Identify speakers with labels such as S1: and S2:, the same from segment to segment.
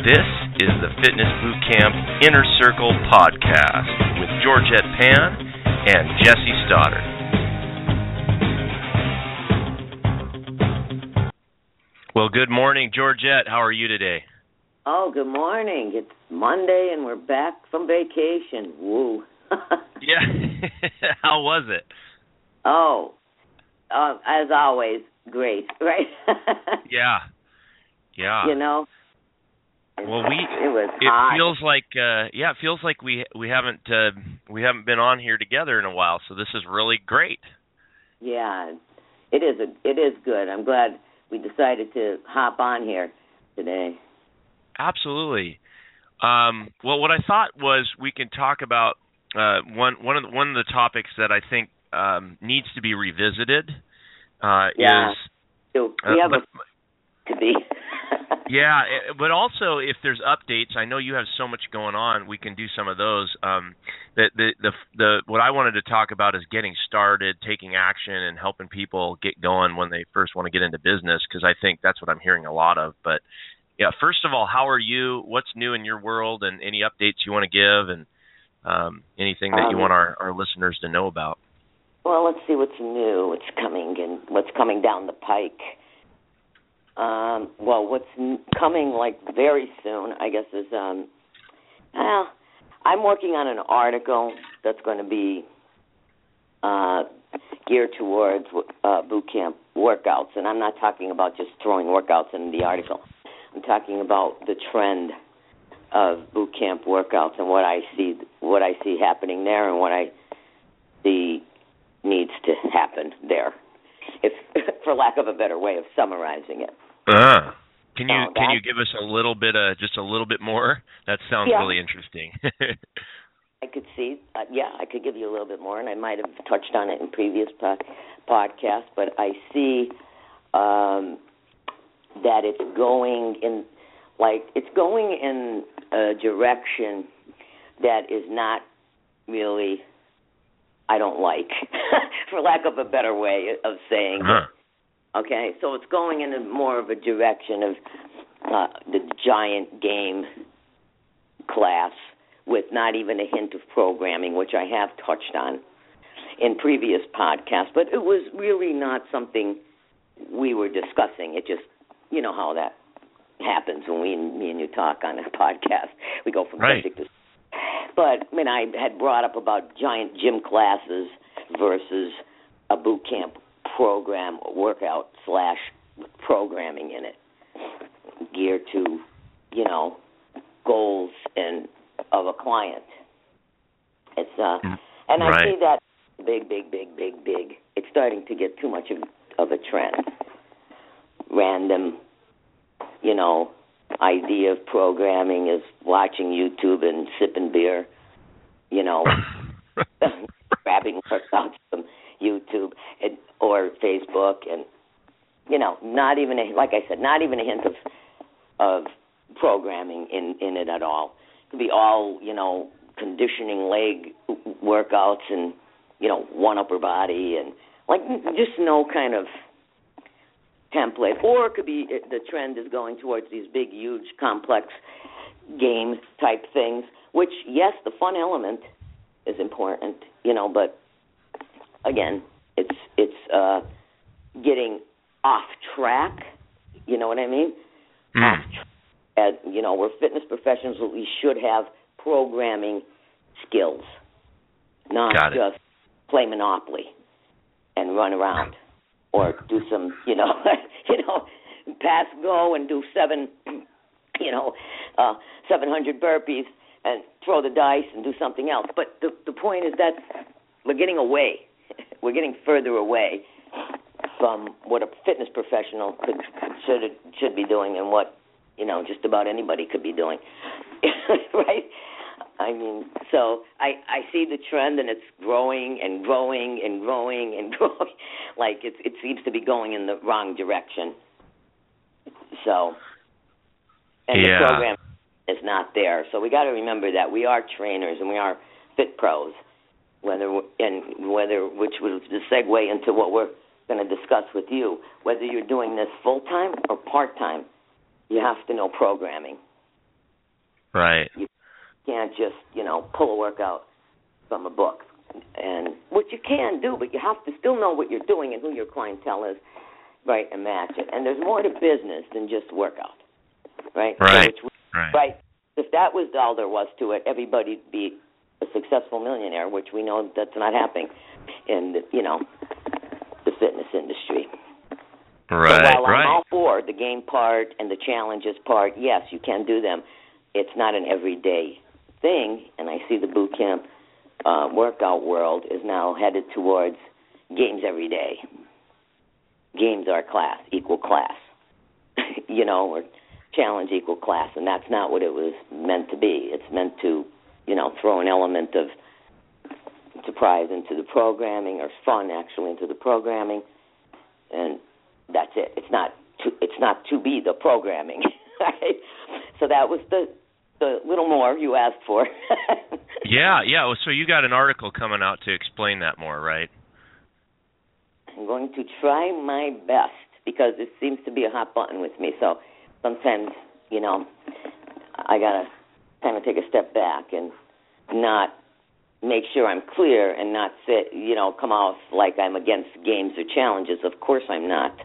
S1: This is the Fitness Boot Camp Inner Circle podcast with Georgette Pan and Jesse Stoddard. Well, good morning, Georgette. How are you today?
S2: Oh, good morning. It's Monday and we're back from vacation. Woo.
S1: yeah. How was it?
S2: Oh, uh, as always, great, right?
S1: yeah. Yeah.
S2: You know,
S1: well, we
S2: it was
S1: it
S2: hot.
S1: feels like uh yeah, it feels like we we haven't uh we haven't been on here together in a while, so this is really great.
S2: Yeah. It is a it is good. I'm glad we decided to hop on here today.
S1: Absolutely. Um well what I thought was we can talk about uh one one of the, one of the topics that I think um needs to be revisited uh
S2: Yeah.
S1: is
S2: So
S1: uh,
S2: we have
S1: but-
S2: a to be.
S1: yeah, eh, but also if there's updates, I know you have so much going on. We can do some of those. Um, the, the the the what I wanted to talk about is getting started, taking action, and helping people get going when they first want to get into business. Because I think that's what I'm hearing a lot of. But yeah, first of all, how are you? What's new in your world, and any updates you want to give, and um, anything that you
S2: Um,
S1: want our, our listeners to know about.
S2: Well, let's see what's new, what's coming, and what's coming down the pike. Um, well, what's coming like very soon, I guess, is um, well, I'm working on an article that's going to be uh, geared towards uh, boot camp workouts, and I'm not talking about just throwing workouts in the article. I'm talking about the trend of boot camp workouts and what I see, what I see happening there, and what I see needs to happen there. If, for lack of a better way of summarizing it.
S1: Uh. Can you
S2: No,
S1: can you give us a little bit uh just a little bit more? That sounds
S2: Yeah.
S1: really interesting.
S2: I could see, uh, yeah, I could give you a little bit more, and I might have touched on it in previous po- podcasts, but I see um, that it's going in, like, it's going in a direction that is not really, I don't like, for lack of a better way of saying it.
S1: huh.
S2: Okay, so it's going in a more of a direction of uh, the giant game class with not even a hint of programming, which I have touched on in previous podcasts, but it was really not something we were discussing. It just, you know how that happens when we, me and you talk on a podcast. We go from
S1: Right.
S2: subject to but I mean, I had brought up about giant gym classes versus a boot camp program, workout slash programming in it, geared to, you know, goals and of a client. It's uh,
S1: Mm,
S2: and I see that big, big, big, big, big. It's starting to get too much of of a trend. Random, you know, idea of programming is watching YouTube and sipping beer, you know, grabbing workouts from YouTube and, or Facebook, and you know, not even a, like I said, not even a hint of of programming in in it at all. It could be all you know, conditioning leg workouts and you know, one upper body and like just no kind of template. Or it could be the trend is going towards these big, huge, complex game type things. Which yes, the fun element is important, you know, but again, it's it's uh getting off track. You know what I mean?
S1: Hmm.
S2: Off track. You know, we're fitness professionals. but We should have programming skills, not just play Monopoly and run around or do some, you know, you know, pass go and do seven, you know, uh, 700 burpees and throw the dice and do something else. But the the point is that we're getting away. We're getting further away from what a fitness professional could should should be doing and what you know just about anybody could be doing, right? I mean, so I I see the trend and it's growing and growing and growing and growing, like it it seems to be going in the wrong direction. So, and
S1: yeah.
S2: the program is not there. So we got to remember that we are trainers and we are fit pros. Whether and whether which was the segue into what we're going to discuss with you. Whether you're doing this full time or part time, you have to know programming.
S1: Right.
S2: You can't just you know pull a workout from a book, and what you can do, but you have to still know what you're doing and who your clientele is, right, and match it. And there's more to business than just workout, right?
S1: Right.
S2: So it's
S1: Right.
S2: Right. If that was all there was to it, everybody'd be a successful millionaire, which we know that's not happening in the, you know the fitness industry.
S1: Right.
S2: so while I'm all for the game part and the challenges part, yes, you can do them. It's not an everyday thing, and I see the boot camp uh, workout world is now headed towards games every day. Games are class, equal class. you know, or challenge equal class, and that's not what it was meant to be. It's meant to, you know, throw an element of surprise into the programming or fun actually into the programming, and that's it. It's not to it's not to be the programming. Right? So that was the the little more you asked for.
S1: Yeah, yeah. Well, so you got an article coming out to explain that more, right?
S2: I'm going to try my best because it seems to be a hot button with me. So sometimes, you know, I gotta kind of take a step back and not make sure I'm clear and not sit, you know, come off like I'm against games or challenges. Of course I'm not.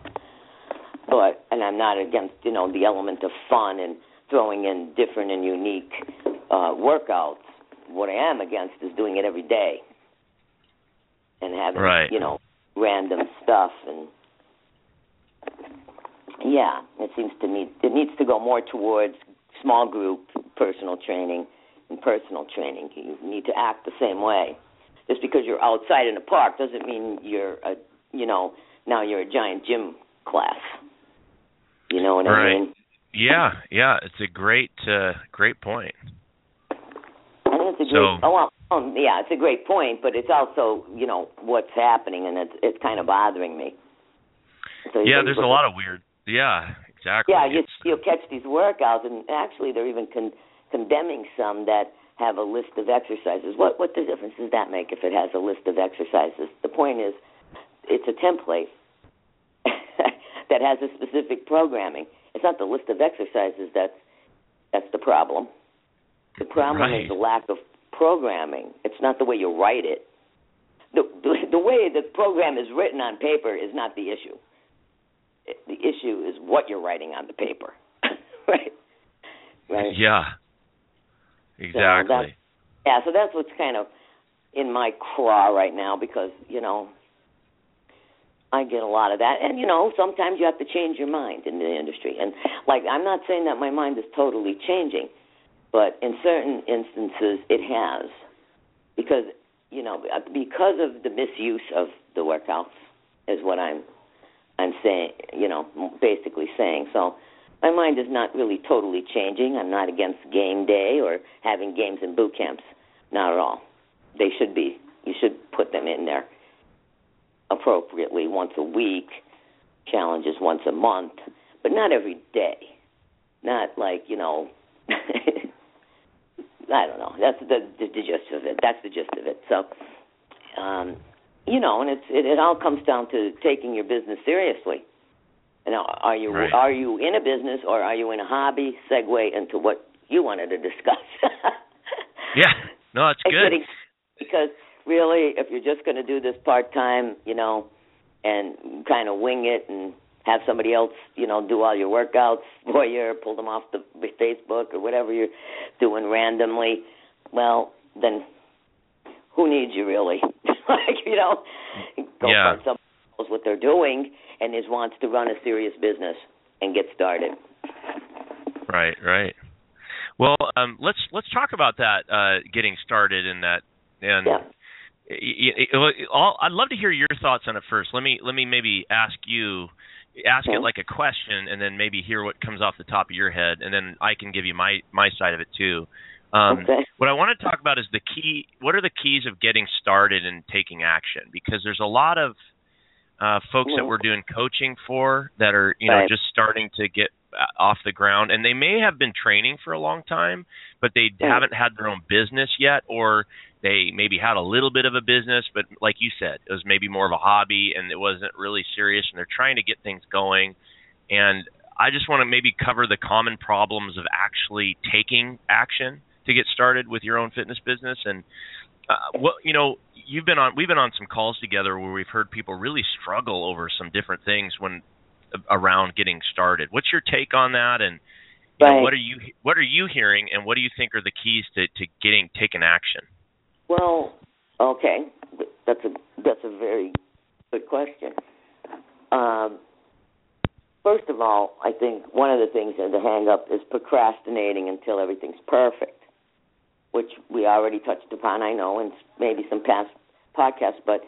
S2: But and I'm not against, you know, the element of fun and throwing in different and unique uh workouts. What I am against is doing it every day and having,
S1: Right.
S2: you know, random stuff and yeah, it seems to me it needs to go more towards small group personal training and personal training. You need to act the same way. Just because you're outside in a park doesn't mean you're a you know now you're a giant gym class. You know what I
S1: Right.
S2: mean?
S1: Yeah, yeah. It's a great, uh, great point.
S2: I think it's a
S1: So-
S2: great. Oh well, um, yeah, it's a great point, but it's also you know what's happening, and it's it's kind of bothering me. So
S1: Yeah, there's a lot of weird. Yeah, exactly.
S2: Yeah, you, you'll catch these workouts, and actually they're even con- condemning some that have a list of exercises. What what the difference does that make if it has a list of exercises? The point is, it's a template that has a specific programming. It's not the list of exercises that's that's the problem. The problem
S1: Right.
S2: is the lack of programming. It's not the way you write it. The, the the way the program is written on paper is not the issue. The issue is what you're writing on the paper. right. Right.
S1: Yeah. Exactly.
S2: Yeah, so that's what's kind of in my craw right now because, you know, I get a lot of that. And, you know, sometimes you have to change your mind in the industry. And, like, I'm not saying that my mind is totally changing, but in certain instances it has. Because, you know, uh, because of the misuse of the workouts is what I'm I'm saying, you know, basically saying. So my mind is not really totally changing. I'm not against game day or having games in boot camps. Not at all. They should be. You should put them in there appropriately once a week, challenges once a month, but not every day. Not like, you know, I don't know. That's the, the the gist of it. That's the gist of it. So, um, you know, and it's it, it all comes down to taking your business seriously. And are- you
S1: Right.
S2: are you in a business or are you in a hobby? Segue into what you wanted to discuss.
S1: Yeah. No, it's good.
S2: because really, if you're just going to do this part time, you know, and kind of wing it and have somebody else, you know, do all your workouts for you, or pull them off the Facebook or whatever you're doing randomly, well, then who needs you really? like, you know, go
S1: Yeah.
S2: find knows what they're doing and is wants to run a serious business and get started.
S1: Right, right. Well, um, let's let's talk about that uh, getting started in that and
S2: Yeah.
S1: I'd love to hear your thoughts on it first. Let me let me maybe ask you ask okay. it like a question and then maybe hear what comes off the top of your head and then I can give you my my side of it too. Um,
S2: okay.
S1: What I want to talk about is the key. What are the keys of getting started and taking action? Because there's a lot of uh, folks that we're doing coaching for that are you know
S2: right.
S1: just starting to get uh, off the ground. And they may have been training for a long time but they haven't had their own business yet or they maybe had a little bit of a business but like you said it was maybe more of a hobby and it wasn't really serious and they're trying to get things going. And I just want to maybe cover the common problems of actually taking action to get started with your own fitness business and uh, what you know you've been on we've been on some calls together where we've heard people really struggle over some different things when around getting started. What's your take on that? And
S2: right.
S1: know, what are you what are you hearing and what do you think are the keys to to getting taking action?
S2: Well okay. That's a that's a very good question. Um first of all i think one of the things that the hang up is procrastinating until everything's perfect which we already touched upon, I know, and maybe some past podcasts, but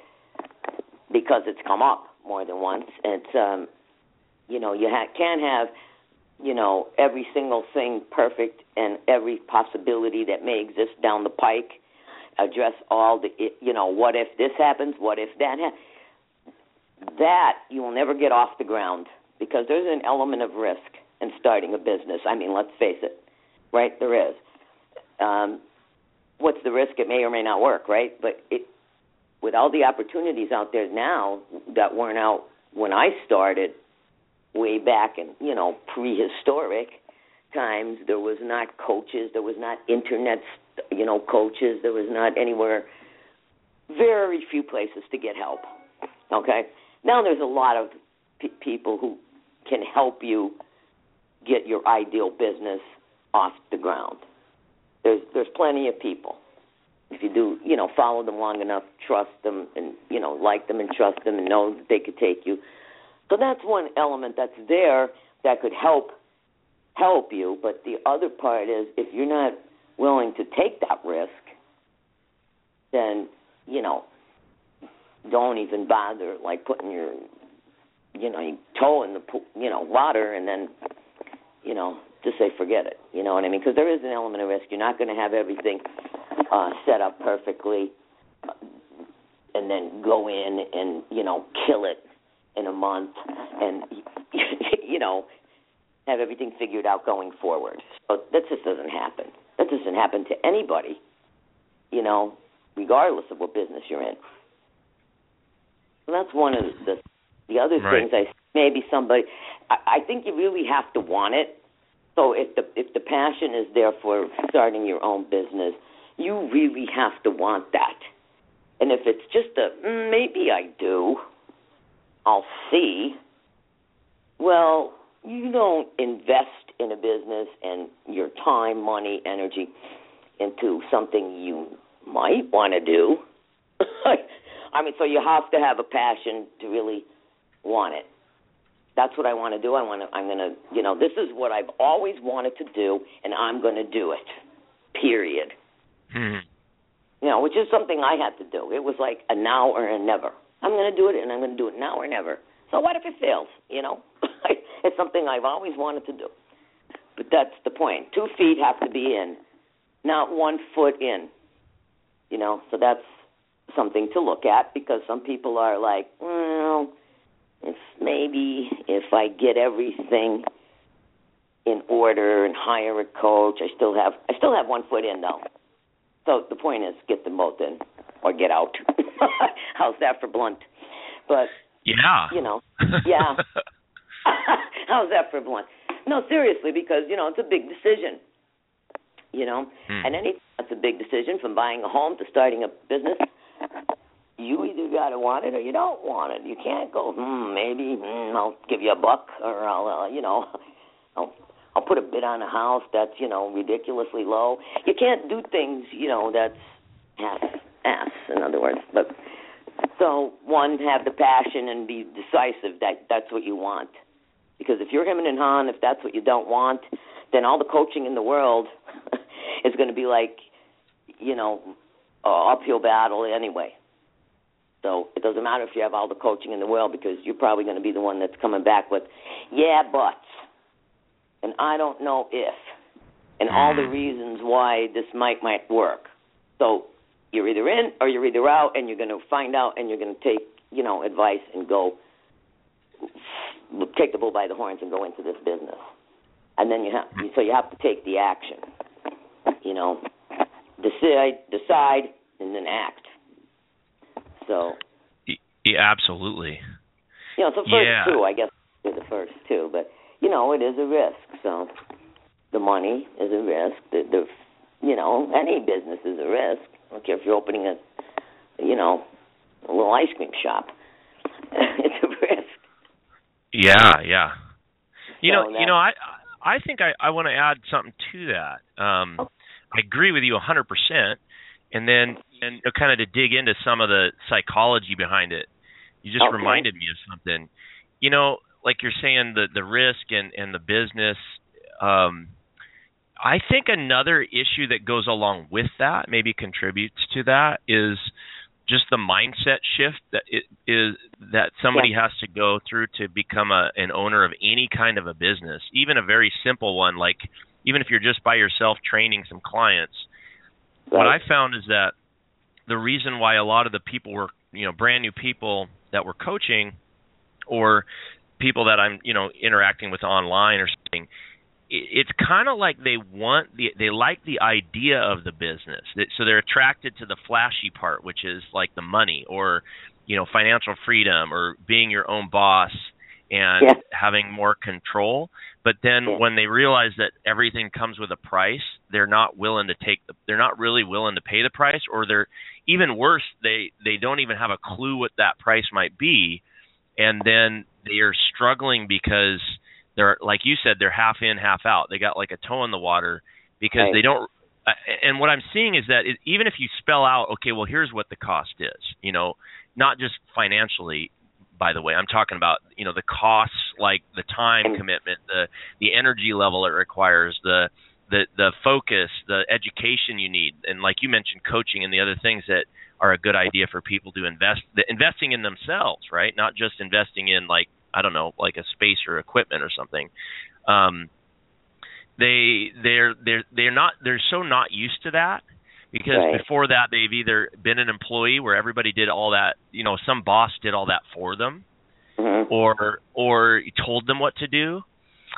S2: because it's come up more than once, it's um, you know you ha- can't have you know every single thing perfect and every possibility that may exist down the pike. Address all the you know what if this happens, what if that happens. That you will never get off the ground because there's an element of risk in starting a business. I mean, let's face it, right? There is. Um, what's the risk? It may or may not work, right? But it, with all the opportunities out there now that weren't out when I started, way back in you know prehistoric times, there was not coaches, there was not internet, you know, coaches, there was not anywhere, very few places to get help. Okay, now there's a lot of p- people who can help you get your ideal business off the ground. There's there's plenty of people. If you do, you know, follow them long enough, trust them, and you know, like them and trust them, and know that they could take you. So that's one element that's there that could help help you. But the other part is if you're not willing to take that risk, then you know, don't even bother like putting your you know your toe in the you know water and then you know to say forget it. You know what I mean? Because there is an element of risk. You're not going to have everything uh, set up perfectly, uh, and then go in and you know kill it in a month, and you know have everything figured out going forward. So that just doesn't happen. That doesn't happen to anybody. You know, regardless of what business you're in. So that's one of the the other
S1: right.
S2: things. I maybe somebody. I, I think you really have to want it so if the if the passion is there for starting your own business, you really have to want that. And if it's just a mm, maybe I do, I'll see. Well, you don't invest in a business and your time, money, energy into something you might want to do. I mean, so you have to have a passion to really want it that's what I want to do. I want to. I'm going to. You know, this is what I've always wanted to do, and I'm going to do it. Period.
S1: Hmm.
S2: You know, which is something I had to do. It was like a now or a never. I'm going to do it, and I'm going to do it now or never. So what if it fails? You know, it's something I've always wanted to do. But that's the point. Two feet have to be in, not one foot in. You know, so that's something to look at because some people are like, well if maybe if I get everything in order and hire a coach, I still have I still have one foot in though. So the point is get them both in or get out. How's that for blunt? But
S1: yeah,
S2: you know, yeah. How's that for blunt? No, seriously, because you know it's a big decision. You know,
S1: hmm.
S2: and any that's a big decision from buying a home to starting a business you either got to want it or you don't want it. You can't go, hmm, maybe hmm, I'll give you a buck or I'll, uh, you know, I'll I'll put a bid on a house that's you know ridiculously low. You can't do things you know that's half ass. In other words, but so one have the passion and be decisive that that's what you want. Because if you're him and Han, if that's what you don't want, then all the coaching in the world is going to be like, you know, uh, uphill battle anyway So it doesn't matter if you have all the coaching in the world because you're probably going to be the one that's coming back with, yeah, but, and I don't know if, and all the mm. reasons why this might might work. So you're either in or you're either out, and you're going to find out, and you're going to take you know advice and go take the bull by the horns and go into this business. And then you have so you have to take the action. You know, decide, decide, and then act. So.
S1: Yeah, absolutely.
S2: You know, the first
S1: yeah.
S2: two, I guess, are the first two, but you know, it is a risk. So, the money is a risk. The, the you know, any business is a risk. I don't care if you're opening a, you know, a little ice cream shop. it's a risk.
S1: Yeah, yeah. You
S2: So
S1: know, you know, I I think I I want to add something to that. Um, I agree with you a hundred percent. And then, and kind of to dig into some of the psychology behind it, you just
S2: Okay.
S1: reminded me of something. You know, like you're saying, the the risk and and the business. Um, I think another issue that goes along with that, maybe contributes to that, is just the mindset shift that it is that somebody has to go through to become a an owner of any kind of a business, even a very simple one like even if you're just by yourself training some clients. What I found is that the reason why a lot of the people were, you know, brand new people that were coaching or people that I'm, you know, interacting with online or something, it's kind of like they want the they like the idea of the business so they're attracted to the flashy part which is like the money or you know financial freedom or being your own boss and
S2: Yeah.
S1: having more control but then
S2: Yeah.
S1: when they realize that everything comes with a price they're not willing to take the they're not really willing to pay the price or they're even worse they they don't even have a clue what that price might be and then they are struggling because they're like you said they're half in half out they got like a toe in the water because
S2: Right.
S1: they don't uh, and what i'm seeing is that it, even if you spell out okay well here's what the cost is you know not just financially by the way i'm talking about you know the costs like the time commitment the the energy level it requires the the the focus the education you need and like you mentioned coaching and the other things that are a good idea for people to invest the, investing in themselves right not just investing in like i don't know like a space or equipment or something um they they're they're they're not they're so not used to that because
S2: Right.
S1: before that they've either been an employee where everybody did all that you know some boss did all that for them
S2: Mhm.
S1: or or told them what to do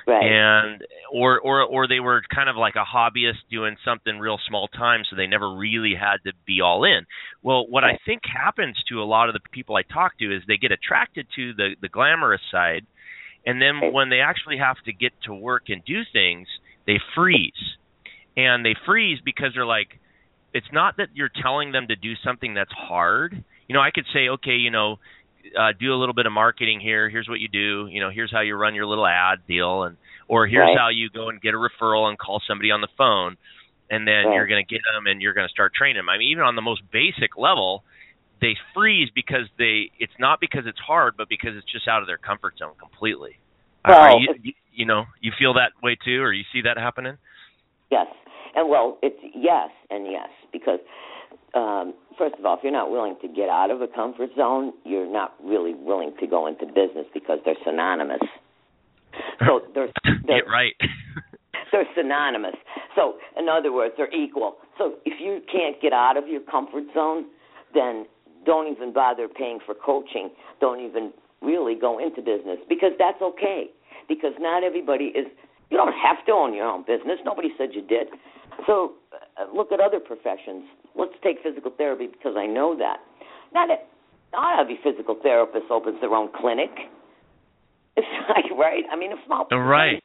S2: Right.
S1: and or or or they were kind of like a hobbyist doing something real small time so they never really had to be all in well what i think happens to a lot of the people i talk to is they get attracted to the the glamorous side and then
S2: Right.
S1: when they actually have to get to work and do things they freeze and they freeze because they're like it's not that you're telling them to do something that's hard you know i could say okay you know uh, do a little bit of marketing here. Here's what you do. You know, here's how you run your little ad deal, and or here's
S2: Right.
S1: how you go and get a referral and call somebody on the phone, and then
S2: Right.
S1: you're going to get them and you're going to start training them. I mean, even on the most basic level, they freeze because they. It's not because it's hard, but because it's just out of their comfort zone completely.
S2: Well,
S1: you, you, you know, you feel that way too, or you see that happening?
S2: Yes, and well, it's yes and yes because um, first of all, if you're not willing to get out of a comfort zone, you're not really willing to go into business because they're synonymous. So they're they're,
S1: Get right.
S2: they're synonymous. So in other words, they're equal. So if you can't get out of your comfort zone, then don't even bother paying for coaching. Don't even really go into business because that's okay. Because not everybody is. You don't have to own your own business. Nobody said you did. So uh, look at other professions. Let's take physical therapy because I know that. Not a, not every physical therapist opens their own clinic. It's like right. I mean, a small
S1: Oh, right.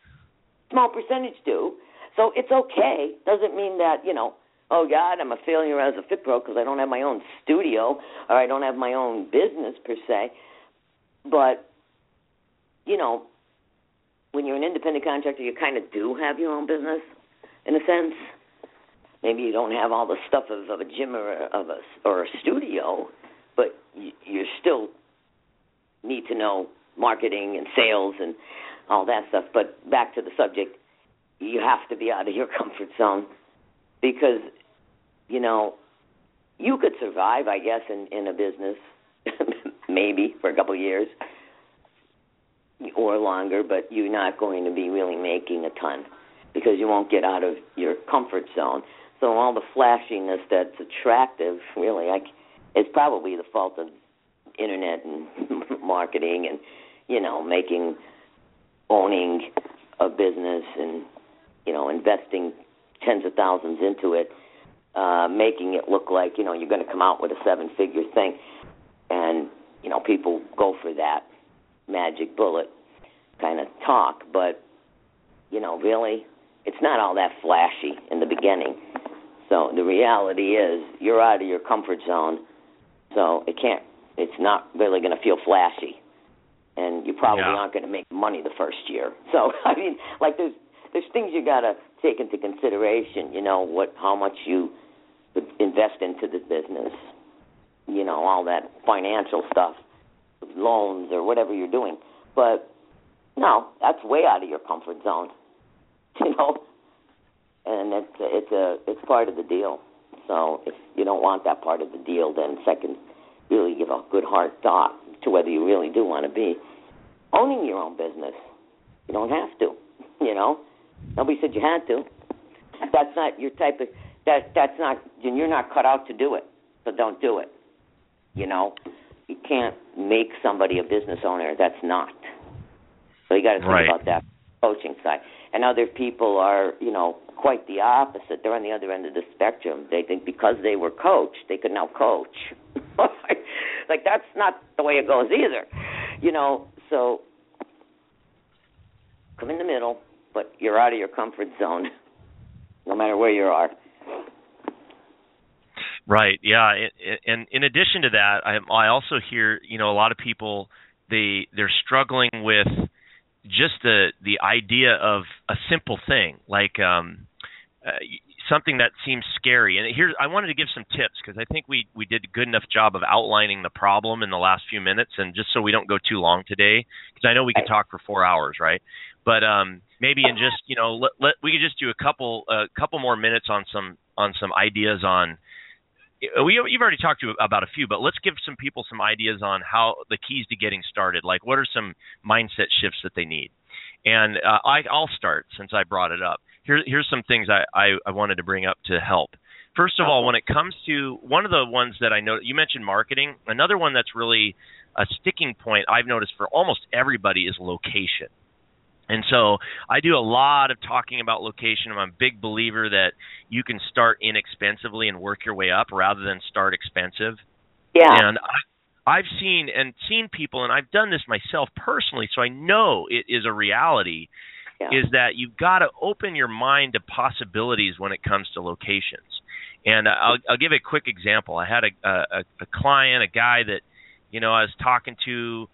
S2: small percentage do. So it's okay. Doesn't mean that you know. Oh God, I'm a failure as a fit pro because I don't have my own studio or I don't have my own business per se. But you know, when you're an independent contractor, you kind of do have your own business in a sense. Maybe you don't have all the stuff of, of a gym or a, of a or a studio, but you, you still need to know marketing and sales and all that stuff. But back to the subject, you have to be out of your comfort zone because you know you could survive, I guess, in in a business. maybe for a couple of years or longer, but you're not going to be really making a ton because you won't get out of your comfort zone. So all the flashiness that's attractive, really, like, is probably the fault of internet and marketing and you know making owning a business and you know investing tens of thousands into it, uh, making it look like you know you're going to come out with a seven figure thing, and you know people go for that magic bullet kind of talk, but you know really it's not all that flashy in the beginning. So the reality is you're out of your comfort zone, so it can't. It's not really going to feel flashy, and you probably
S1: Yeah.
S2: aren't going to make money the first year. So I mean, like there's there's things you got to take into consideration. You know what, how much you invest into the business. You know all that financial stuff, loans or whatever you're doing. But no, that's way out of your comfort zone. You know, and it's it's a it's part of the deal. So if you don't want that part of the deal, then second, really give a good hard thought to whether you really do want to be owning your own business. You don't have to. You know, nobody said you had to. That's not your type of that. That's not. and You're not cut out to do it. So don't do it. You know, you can't make somebody a business owner. That's not. So you got to think
S1: Right.
S2: about that coaching side. And other people are, you know, quite the opposite. They're on the other end of the spectrum. They think because they were coached, they could now coach. like that's not the way it goes either. You know, so come in the middle, but you're out of your comfort zone, no matter where you are.
S1: Right. Yeah. And in addition to that, I, I also hear you know a lot of people they they're struggling with just the the idea of a simple thing like um, uh, something that seems scary. And here I wanted to give some tips because I think we we did a good enough job of outlining the problem in the last few minutes, and just so we don't go too long today, because I know we could talk for four hours, right? But um, maybe in just you know let, let we could just do a couple a couple more minutes on some on some ideas on we you've already talked to about a few, but let's give some people some ideas on how the keys to getting started. Like, what are some mindset shifts that they need? And uh, I, I'll start since I brought it up. Here, here's some things I, I, I wanted to bring up to help. First of all, when it comes to one of the ones that I know, you mentioned marketing. Another one that's really a sticking point I've noticed for almost everybody is location. And so I do a lot of talking about location. I'm a big believer that you can start inexpensively and work your way up rather than start expensive.
S2: Yeah.
S1: And I, I've seen and seen people, and I've done this myself personally, so I know it is a reality.
S2: Yeah.
S1: Is that you've got to open your mind to possibilities when it comes to locations. And I'll, I'll give a quick example. I had a, a, a client, a guy that you know I was talking to,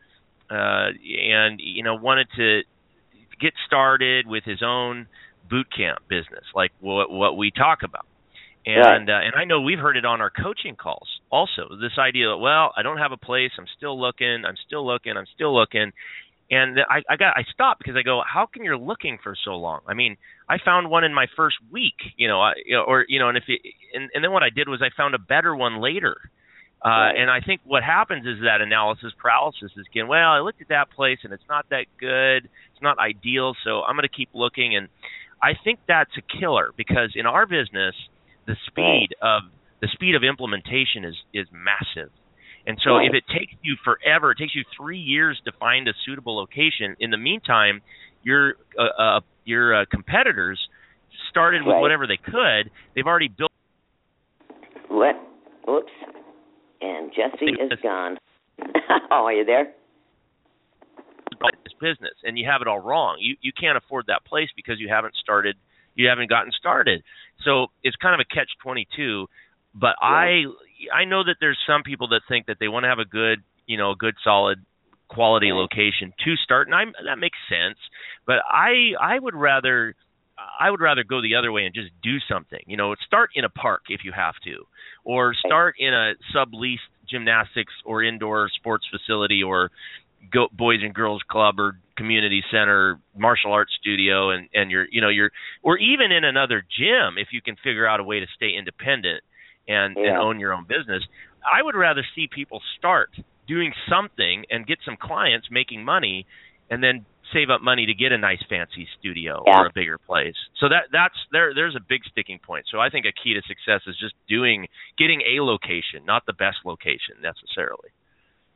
S1: uh, and you know wanted to get started with his own boot camp business, like what what we talk about. And uh, and I know we've heard it on our coaching calls also. This idea that well, I don't have a place, I'm still looking, I'm still looking, I'm still looking. And I, I got I stopped because I go, how can you're looking for so long? I mean, I found one in my first week, you know, I, you know or you know, and if it, and and then what I did was I found a better one later. Uh, And I think what happens is that analysis paralysis is again, well, I looked at that place and it's not that good, it's not ideal, so I'm going to keep looking. And I think that's a killer because in our business, the speed of the speed of implementation is is massive. And so if it takes you forever, it takes you three years to find a suitable location. In the meantime, your uh, uh, your uh, competitors started with whatever they could. They've already built.
S2: What? Oops. And Jesse is gone. oh, are you there?
S1: this business and you have it all wrong. You you can't afford that place because you haven't started you haven't gotten started. So it's kind of a catch 22, but I I know that there's some people that think that they want to have a good, you know, a good solid quality
S2: Right.
S1: location to start and I that makes sense, but I I would rather I would rather go the other way and just do something. You know, start in a park if you have to, or start in a subleased gymnastics or indoor sports facility, or go, boys and girls club or community center, martial arts studio, and and you're you know you're or even in another gym if you can figure out a way to stay independent and and own your own business. I would rather see people start doing something and get some clients making money and then save up money to get a nice fancy studio
S2: Yeah.
S1: or a bigger place. So that that's there there's a big sticking point. So I think a key to success is just doing getting a location, not the best location necessarily.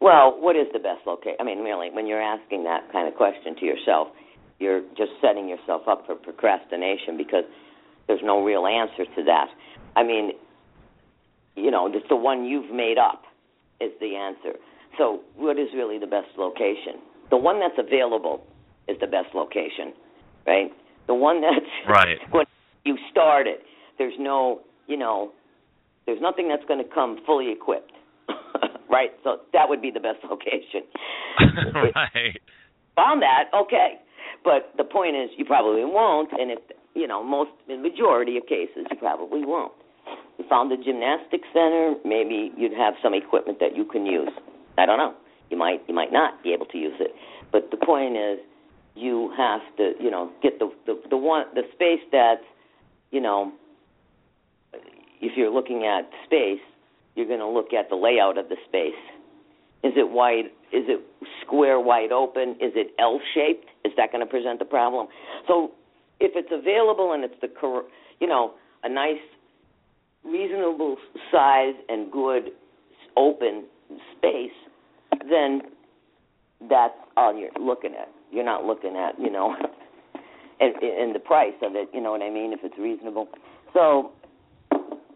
S2: Well, what is the best location? I mean, really, when you're asking that kind of question to yourself, you're just setting yourself up for procrastination because there's no real answer to that. I mean, you know, just the one you've made up is the answer. So, what is really the best location? The one that's available is the best location, right? The one that's
S1: Right.
S2: when you start it. There's no, you know, there's nothing that's going to come fully equipped, right? So that would be the best location.
S1: right.
S2: Found that, okay. But the point is, you probably won't, and if you know, most, in majority of cases, you probably won't. You found a gymnastics center, maybe you'd have some equipment that you can use. I don't know. You might, you might not be able to use it. But the point is, you have to, you know, get the the, the one the space that's, you know, if you're looking at space, you're going to look at the layout of the space. Is it wide? Is it square, wide open? Is it L shaped? Is that going to present a problem? So, if it's available and it's the you know a nice, reasonable size and good open space, then that's all you're looking at. You're not looking at you know, and, and the price of it. You know what I mean? If it's reasonable. So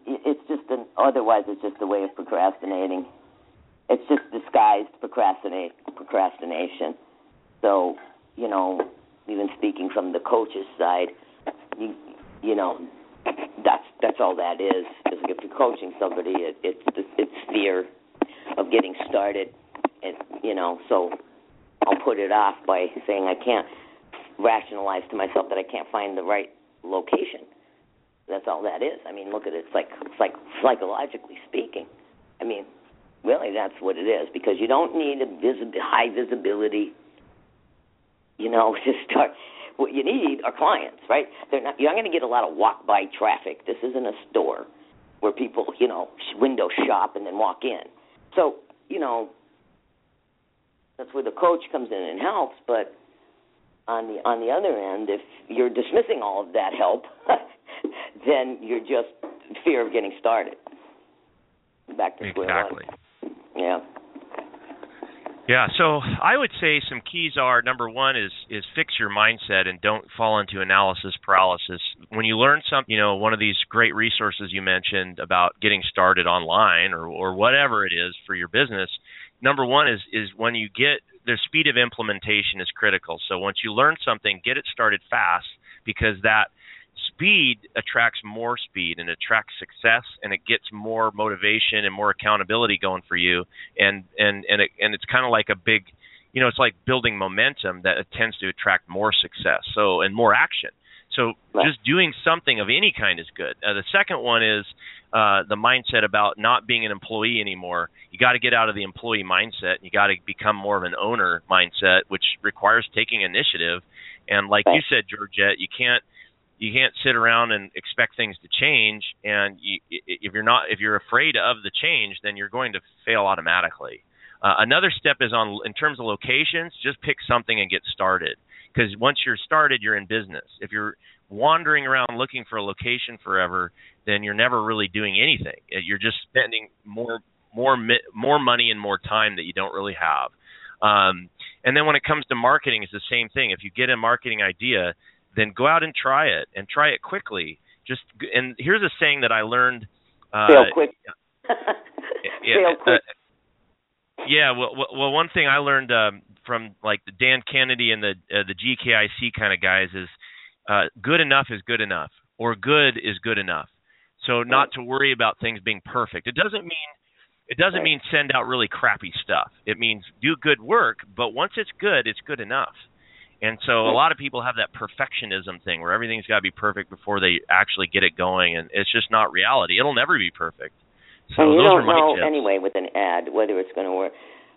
S2: it's just an otherwise it's just a way of procrastinating. It's just disguised procrastinate procrastination. So, you know, even speaking from the coach's side, you you know, that's that's all that is. Is if you're coaching somebody, it, it's it's fear of getting started, and you know, so I'll put it off by saying I can't rationalize to myself that I can't find the right location. That's all that is. I mean, look at it. It's like it's like psychologically speaking. I mean, really, that's what it is because you don't need a visi- high visibility. You know, to start. What you need are clients, right? They're not. You're not going to get a lot of walk by traffic. This isn't a store where people, you know, window shop and then walk in. So, you know, that's where the coach comes in and helps. But on the on the other end, if you're dismissing all of that help, then you're just fear of getting started. Back to square
S1: Exactly.
S2: one. Yeah.
S1: Yeah, so I would say some keys are number one is is fix your mindset and don't fall into analysis paralysis. When you learn something, you know, one of these great resources you mentioned about getting started online or or whatever it is for your business, number one is is when you get the speed of implementation is critical. So once you learn something, get it started fast because that speed attracts more speed and attracts success and it gets more motivation and more accountability going for you. And and and it, and it's kind of like a big you know it's like building momentum that tends to attract more success. So and more action so
S2: Right.
S1: just doing something of any kind is good. Uh, the second one is uh, the mindset about not being an employee anymore. You got to get out of the employee mindset. You got to become more of an owner mindset which requires taking initiative. And like you
S2: Right.
S1: said georgette you can't you can't sit around and expect things to change. And you, if you're not if you're afraid of the change then you're going to fail automatically. Uh, another step is on in terms of locations just pick something and get started because once you're started you're in business if you're wandering around looking for a location forever then you're never really doing anything Uh, you're just spending more more more money and more time that you don't really have um, and then when it comes to marketing it's the same thing if you get a marketing idea then go out and try it and try it quickly. Just and here's a saying that I learned. Uh,
S2: Fail quick.
S1: yeah,
S2: Fail
S1: uh,
S2: quick.
S1: yeah, well, well, well, one thing I learned um, from like the Dan Kennedy and the uh, the GKIC kind of guys is uh, good enough is good enough, or good is good enough. So not to worry about things being perfect. It doesn't mean it doesn't mean send out really crappy stuff. It means do good work, but once it's good, it's good enough. And so a lot of people have that perfectionism thing where everything's got to be perfect before they actually get it going, and it's just not reality. It'll never be perfect. So
S2: and you don't know
S1: tips.
S2: anyway with an ad whether it's going to work.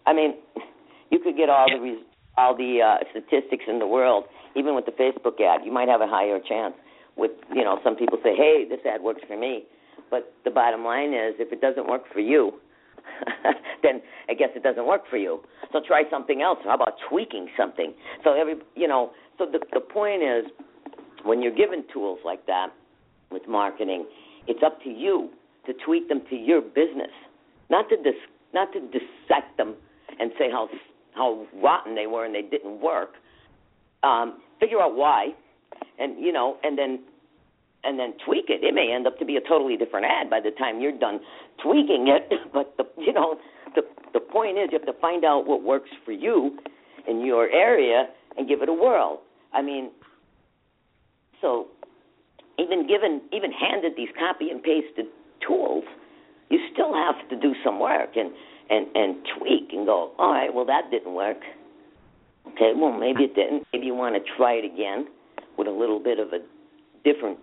S2: I mean, you could get all the res- all the uh, statistics in the world, even with the Facebook ad. You might have a higher chance. With you know, some people say, "Hey, this ad works for me," but the bottom line is, if it doesn't work for you, then I guess it doesn't work for you. So try something else. How about tweaking something? So every, you know, so the the point is, when you're given tools like that with marketing, it's up to you to tweak them to your business, not to dis, not to dissect them and say how how rotten they were and they didn't work. Um, figure out why, and you know, and then and then tweak it. It may end up to be a totally different ad by the time you're done tweaking it. But the you know the the point is you have to find out what works for you in your area and give it a whirl. I mean, so even given even handed these copy and pasted tools, you still have to do some work and and and tweak and go. All right, well that didn't work. Okay, well maybe it didn't. Maybe you want to try it again with a little bit of a different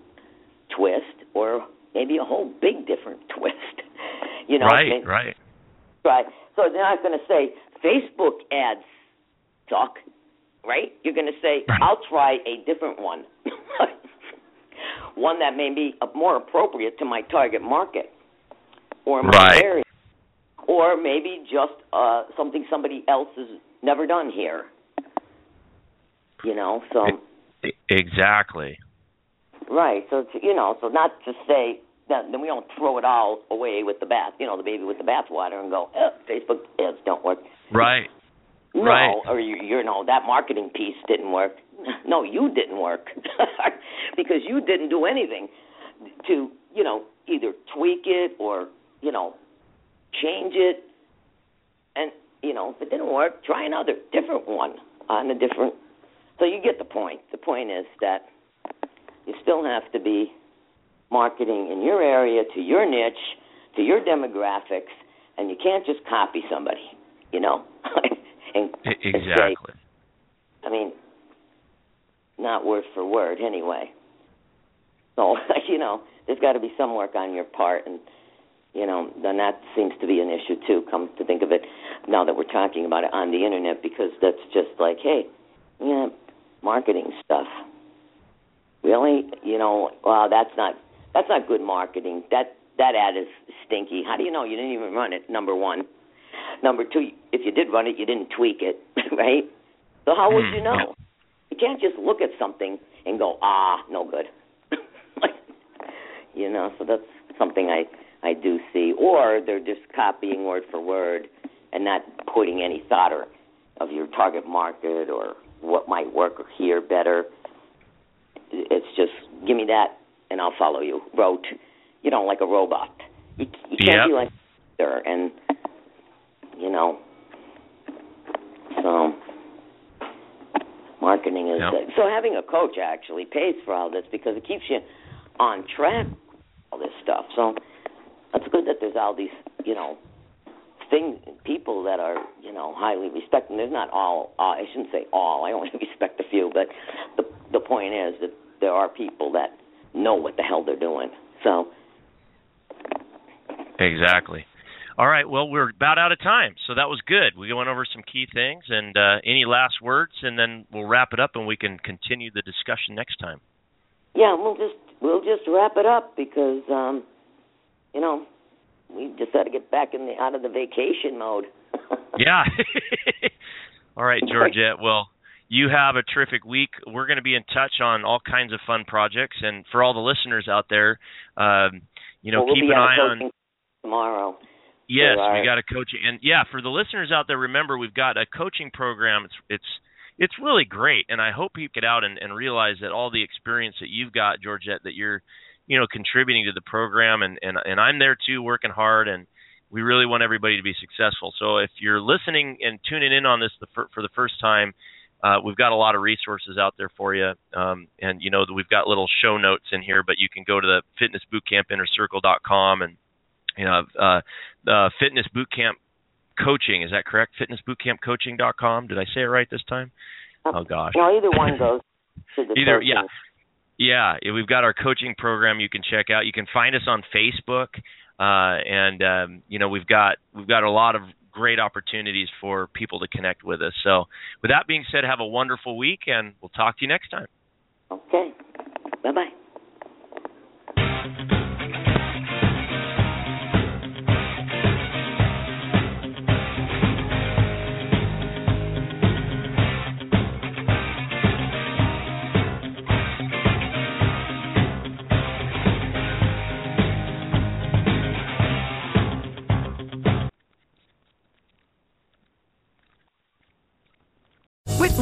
S2: twist, or maybe a whole big different twist. you know,
S1: right, right,
S2: right. So they're not going to say Facebook ads suck, right? You're going to say,
S1: right.
S2: I'll try a different one, one that may be more appropriate to my target market or my
S1: right.
S2: area, or maybe just uh, something somebody else has never done here. You know, so
S1: exactly.
S2: Right. So you know, so not to say that then we don't throw it all away with the bath, you know, the baby with the bathwater, and go, eh, Facebook ads don't work.
S1: Right.
S2: No,
S1: right.
S2: or you, you know that marketing piece didn't work. No, you didn't work because you didn't do anything to you know either tweak it or you know change it, and you know if it didn't work, try another different one on a different. So you get the point. The point is that you still have to be marketing in your area to your niche, to your demographics, and you can't just copy somebody, you know. and,
S1: exactly.
S2: And say, I mean, not word for word anyway. So you know, there's got to be some work on your part, and you know, then that seems to be an issue too. Come to think of it, now that we're talking about it on the internet, because that's just like, hey, yeah, marketing stuff. Really, you know, wow, that's not that's not good marketing. That that ad is stinky. How do you know you didn't even run it? Number one. Number two, if you did run it, you didn't tweak it, right? So how would you know? You can't just look at something and go, ah, no good. like, you know, so that's something I I do see. Or they're just copying word for word and not putting any thought or of your target market or what might work here better. It's just give me that and I'll follow you. Rote, you know, like a robot. You, you can't
S1: yep.
S2: be like there, and you know, so marketing is
S1: yep.
S2: so having a coach actually pays for all this because it keeps you on track. All this stuff, so that's good that there's all these, you know, thing people that are you know highly respected. There's not all. Uh, I shouldn't say all. I only respect a few, but the the point is that there are people that know what the hell they're doing. So
S1: exactly. All right. Well, we're about out of time, so that was good. We went over some key things, and uh, any last words, and then we'll wrap it up, and we can continue the discussion next time.
S2: Yeah, we'll just we'll just wrap it up because um, you know we just got to get back in the out of the vacation mode.
S1: yeah. All right, Georgette. Well, you have a terrific week. We're going to be in touch on all kinds of fun projects, and for all the listeners out there, um, you know,
S2: well, we'll
S1: keep an eye on
S2: tomorrow.
S1: Yes, we got a coaching, and yeah, for the listeners out there, remember we've got a coaching program. It's it's it's really great, and I hope you get out and, and realize that all the experience that you've got, Georgette, that you're you know contributing to the program, and and and I'm there too, working hard, and we really want everybody to be successful. So if you're listening and tuning in on this the, for, for the first time, uh, we've got a lot of resources out there for you, um, and you know we've got little show notes in here, but you can go to the fitnessbootcampinnercircle.com and you know uh, uh, fitness bootcamp coaching is that correct? Fitnessbootcampcoaching.com. Did I say it right this time? Oh gosh.
S2: No, either one goes the
S1: either yeah. Yeah, we've got our coaching program you can check out. You can find us on Facebook, uh, and um, you know we've got we've got a lot of great opportunities for people to connect with us. So, with that being said, have a wonderful week, and we'll talk to you next time.
S2: Okay. Bye bye.